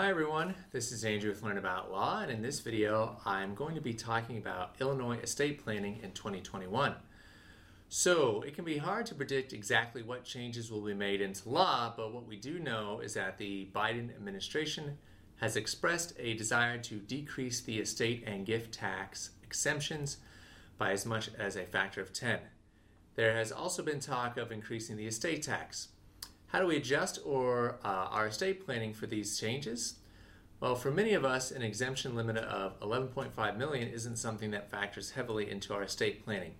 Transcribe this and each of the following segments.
Hi everyone, this is Andrew with Learn About Law, and in this video I'm going to be talking about Illinois estate planning in 2021. So, it can be hard to predict exactly what changes will be made into law, but what we do know is that the Biden administration has expressed a desire to decrease the estate and gift tax exemptions by as much as a factor of 10. There has also been talk of increasing the estate tax. How do we adjust or uh, our estate planning for these changes? Well, for many of us, an exemption limit of 11.5 million isn't something that factors heavily into our estate planning.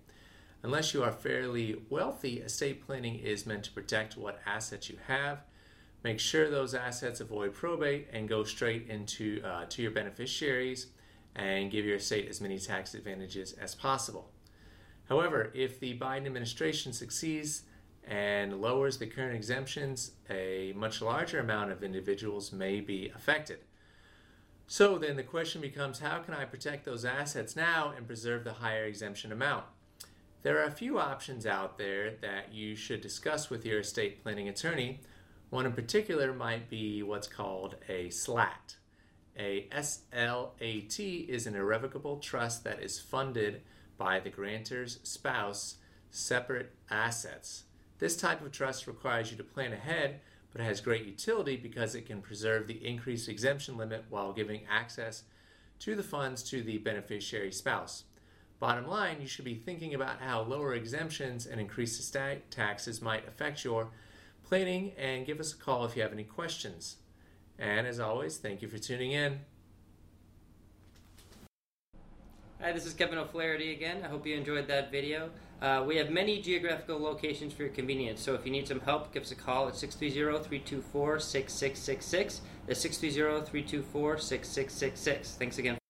Unless you are fairly wealthy, estate planning is meant to protect what assets you have, make sure those assets avoid probate, and go straight into uh, to your beneficiaries, and give your estate as many tax advantages as possible. However, if the Biden administration succeeds and lowers the current exemptions, a much larger amount of individuals may be affected. So then the question becomes how can I protect those assets now and preserve the higher exemption amount? There are a few options out there that you should discuss with your estate planning attorney. One in particular might be what's called a SLAT. A SLAT is an irrevocable trust that is funded by the grantor's spouse separate assets. This type of trust requires you to plan ahead, but has great utility because it can preserve the increased exemption limit while giving access to the funds to the beneficiary spouse. Bottom line, you should be thinking about how lower exemptions and increased estate taxes might affect your planning and give us a call if you have any questions. And as always, thank you for tuning in. Hi, this is Kevin O'Flaherty again. I hope you enjoyed that video. Uh, we have many geographical locations for your convenience, so if you need some help, give us a call at 630-324-6666. That's 630-324-6666. Thanks again.